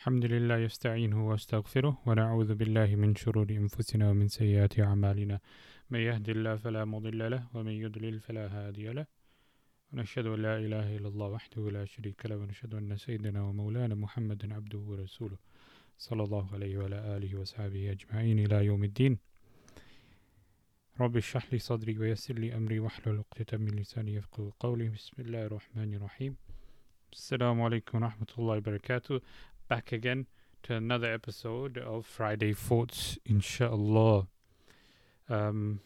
الحمد لله يستعينه وأستغفره ونعوذ بالله من شرور أنفسنا ومن سيئات أعمالنا. من يهد الله فلا مضل له ومن يضلل فلا هادي له. ونشهد أن لا إله إلا الله وحده لا شريك له ونشهد أن سيدنا ومولانا محمدا عبده ورسوله صلى الله عليه وعلى آله وصحبه أجمعين إلى يوم الدين. رب اشرح لي صدري ويسر لي أمري واحلل عقدة من لساني يفقهوا قولي. بسم الله الرحمن الرحيم. السلام عليكم ورحمة الله وبركاته. Back again to another episode of Friday Thoughts, inshallah. Um,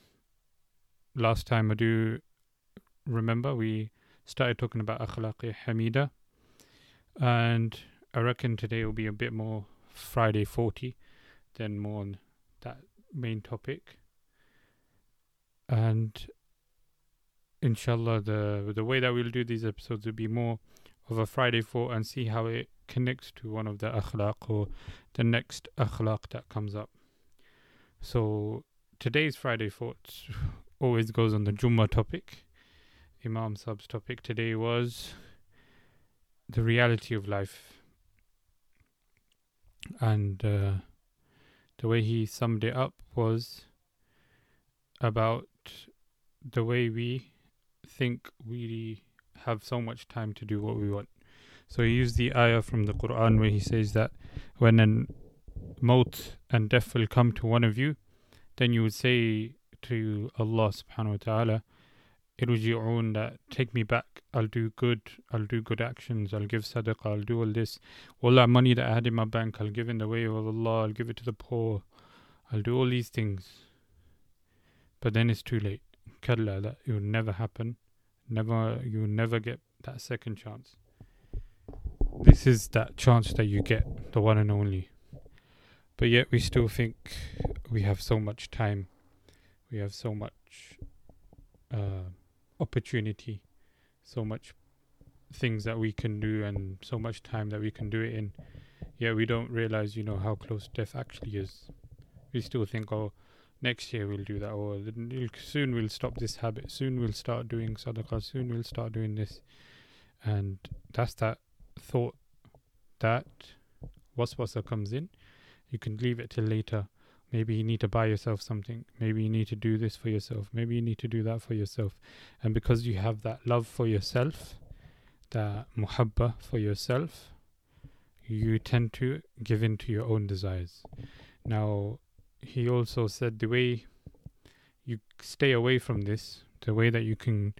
last time I do remember we started talking about akhlaqi hamida, and I reckon today will be a bit more Friday Thoughts than more on that main topic. And inshallah, the the way that we'll do these episodes will be more of a Friday Thoughts and see how it connects to one of the akhlaq or the next akhlaq that comes up. So today's Friday thoughts always goes on the Jummah topic. Imam Sab's topic today was the reality of life. And uh, the way he summed it up was about the way we think we have so much time to do what we want. So he used the ayah from the Quran where he says that when an maut and death will come to one of you, then you would say to Allah subhanahu wa ta'ala, Irji'un that take me back, I'll do good, I'll do good actions, I'll give sadaqah, I'll do all this. All that money that I had in my bank, I'll give in the way of Allah, I'll give it to the poor, I'll do all these things. But then it's too late. Kalla, that it will never happen. Never you will never get that second chance. This is that chance that you get, the one and only. But yet we still think we have so much time, we have so much uh, opportunity, so much things that we can do, and so much time that we can do it in. Yet we don't realize, you know, how close death actually is. We still think, oh, next year we'll do that, or soon we'll stop this habit, soon we'll start doing sadaqah, soon we'll start doing this. And that's that thought that waswasa comes in, you can leave it till later. Maybe you need to buy yourself something. Maybe you need to do this for yourself. Maybe you need to do that for yourself. And because you have that love for yourself, that muhabba for yourself, you tend to give in to your own desires. Now, he also said the way you stay away from this, the way that you can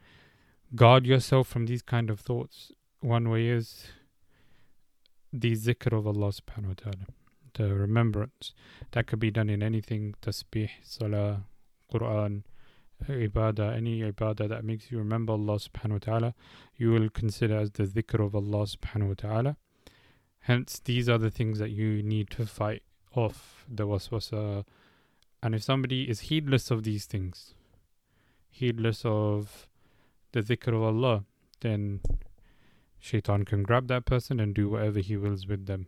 guard yourself from these kind of thoughts, one way is the zikr of Allah subhanahu wa ta'ala, the remembrance. That could be done in anything, tasbih, salah, Quran, ibadah, any ibadah that makes you remember Allah subhanahu wa ta'ala, you will consider as the zikr of Allah subhanahu wa ta'ala. Hence, these are the things that you need to fight off the waswasa. And if somebody is heedless of these things, heedless of the zikr of Allah, then Shaitan can grab that person and do whatever he wills with them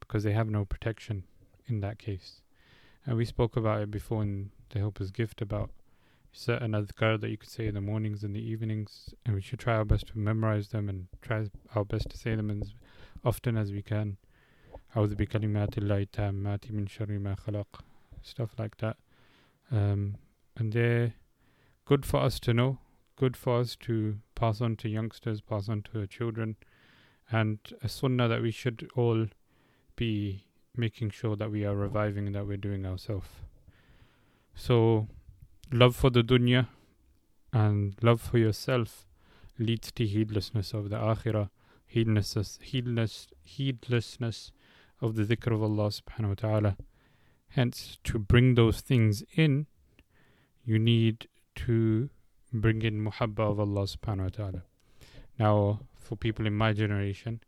because they have no protection in that case. And we spoke about it before in the Helper's Gift about certain adhkar that you could say in the mornings and the evenings, and we should try our best to memorize them and try our best to say them as often as we can. أعوذ بكلمات الله التامات من شر ما خلق stuff like that. Um, and they're good for us to know good for us to pass on to youngsters, pass on to children, and a sunnah that we should all be making sure that we are reviving and that we're doing ourselves. So, love for the dunya and love for yourself leads to heedlessness of the akhirah, heedlessness, heedless, heedlessness of the dhikr of Allah subhanahu wa ta'ala. Hence, to bring those things in, you need to bring in muhabba of Allah subhanahu wa ta'ala. Now, for people in my generation,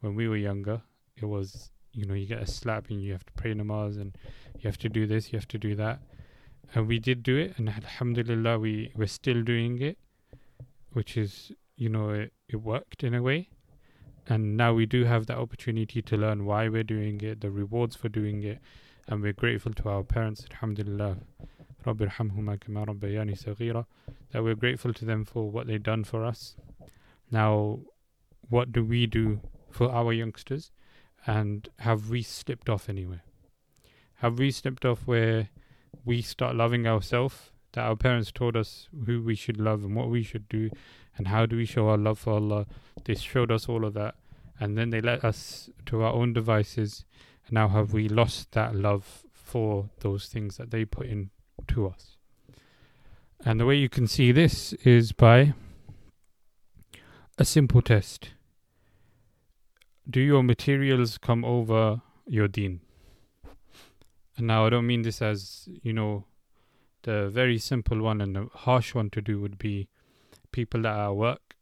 when we were younger, it was, you know, you get a slap and you have to pray namaz and you have to do this, you have to do that. And we did do it, and alhamdulillah, we, we're still doing it, which is, you know, it, it worked in a way. And now we do have that opportunity to learn why we're doing it, the rewards for doing it, and we're grateful to our parents, alhamdulillah رب ارحمهما كما ربياني صغيرا that we're grateful to them for what they've done for us. Now, what do we do for our youngsters? And have we slipped off anywhere? Have we slipped off where we start loving ourselves? That our parents taught us who we should love and what we should do, and how do we show our love for Allah? They showed us all of that, and then they let us to our own devices. And now have we lost that love for those things that they put in to us? And the way you can see this is by a simple test. Do your materials come over your deen? And now I don't mean this as, you know, the very simple one and the harsh one to do would be people that are at work.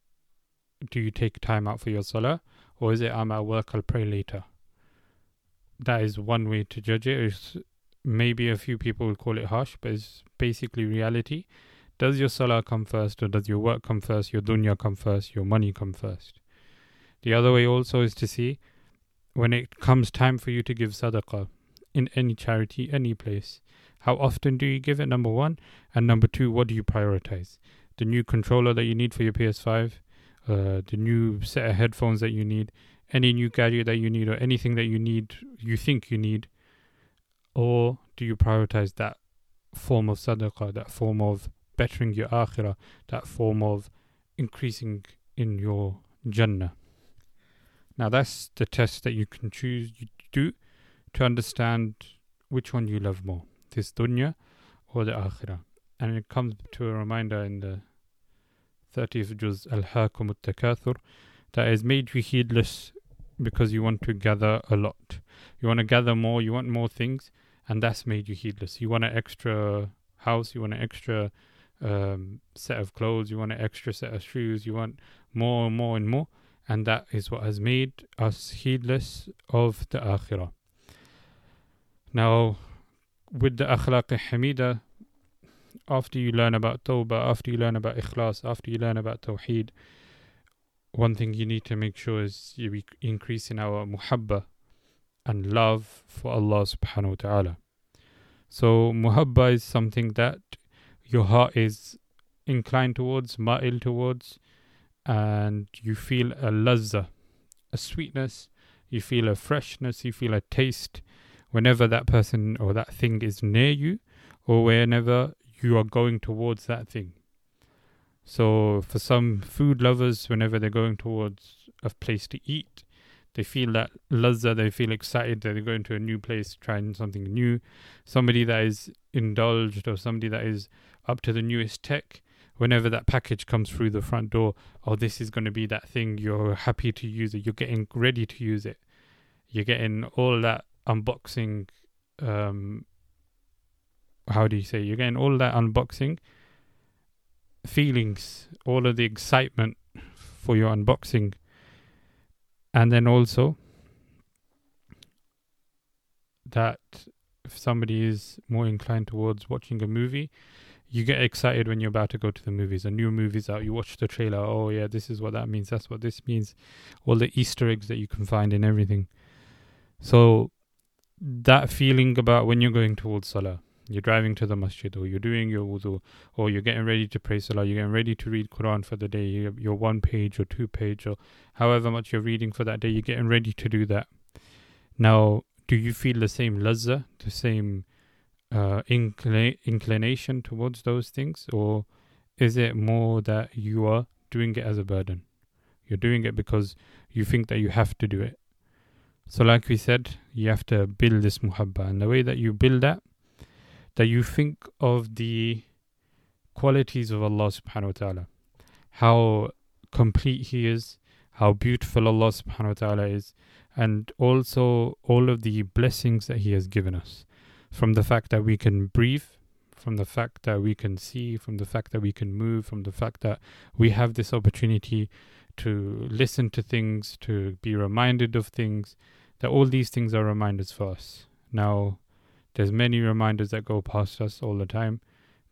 Do you take time out for your salah? Or is it I'm at work, I'll pray later? That is one way to judge it. It's maybe a few people will call it harsh, but it's basically reality. Does your salah come first, or does your work come first, your dunya come first, your money come first? The other way also is to see when it comes time for you to give sadaqah in any charity, any place. How often do you give it? Number one. And number two, what do you prioritize? The new controller that you need for your PS5, uh, the new set of headphones that you need, any new gadget that you need, or anything that you need, you think you need, or do you prioritize that form of sadaqah, that form of bettering your akhirah, that form of increasing in your Jannah. Now that's the test that you can choose to do to understand which one you love more, this dunya or the akhirah. And it comes to a reminder in the 30th juz Al-Hakum al-Takathur, that has made you heedless because you want to gather a lot. You want to gather more, you want more things, and that's made you heedless. You want an extra house, you want an extra um, set of clothes, you want an extra set of shoes, you want more and more and more, and that is what has made us heedless of the akhirah. Now, with the akhlaq hamida, after you learn about tawbah, after you learn about ikhlas, after you learn about tawheed, one thing you need to make sure is you increase in our muhabba and love for Allah subhanahu wa ta'ala. So muhabba is something that your heart is inclined towards, ma'il towards, and you feel a lazza, a sweetness, you feel a freshness, you feel a taste whenever that person or that thing is near you or whenever you are going towards that thing. So, for some food lovers, whenever they're going towards a place to eat, they feel that lazza, they feel excited that they're going to a new place, trying something new. Somebody that is indulged or somebody that is up to the newest tech, whenever that package comes through the front door, oh, this is going to be that thing, you're happy to use it, you're getting ready to use it. You're getting all that unboxing, um, how do you say, you're getting all that unboxing feelings, all of the excitement for your unboxing. And then also that if somebody is more inclined towards watching a movie, you get excited when you're about to go to the movies. A new movie's out, you watch the trailer. Oh yeah, this is what that means. That's what this means. All the Easter eggs that you can find in everything. So that feeling about when you're going towards Salah, you're driving to the masjid, or you're doing your wudu, or you're getting ready to pray Salah, you're getting ready to read Quran for the day. You're one page or two page or however much you're reading for that day. You're getting ready to do that. Now, do you feel the same lazza, the same uh, inclina- inclination towards those things, or is it more that you are doing it as a burden? You're doing it because you think that you have to do it. So, like we said, you have to build this muhabba, and the way that you build that, that you think of the qualities of Allah subhanahu wa ta'ala, how complete He is, how beautiful Allah subhanahu wa ta'ala is, and also all of the blessings that He has given us. From the fact that we can breathe, from the fact that we can see, from the fact that we can move, from the fact that we have this opportunity to listen to things, to be reminded of things, that all these things are reminders for us. Now, there's many reminders that go past us all the time.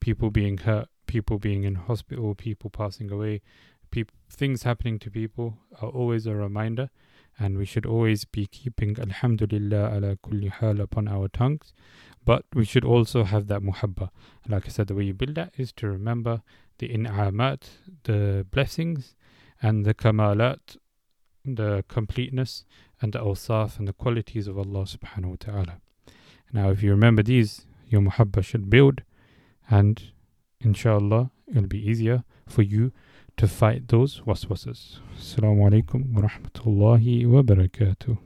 People being hurt, people being in hospital, people passing away, things happening to people are always a reminder and we should always be keeping Alhamdulillah ala kulli hal upon our tongues. But we should also have that muhabba. Like I said, the way you build that is to remember the in'amat, the blessings, and the kamalat, the completeness and the awsaf and the qualities of Allah subhanahu wa ta'ala. Now, if you remember these, your muhabba should build, and inshallah, it'll be easier for you to fight those waswasas. Assalamu alaikum wa rahmatullahi wa barakatuh.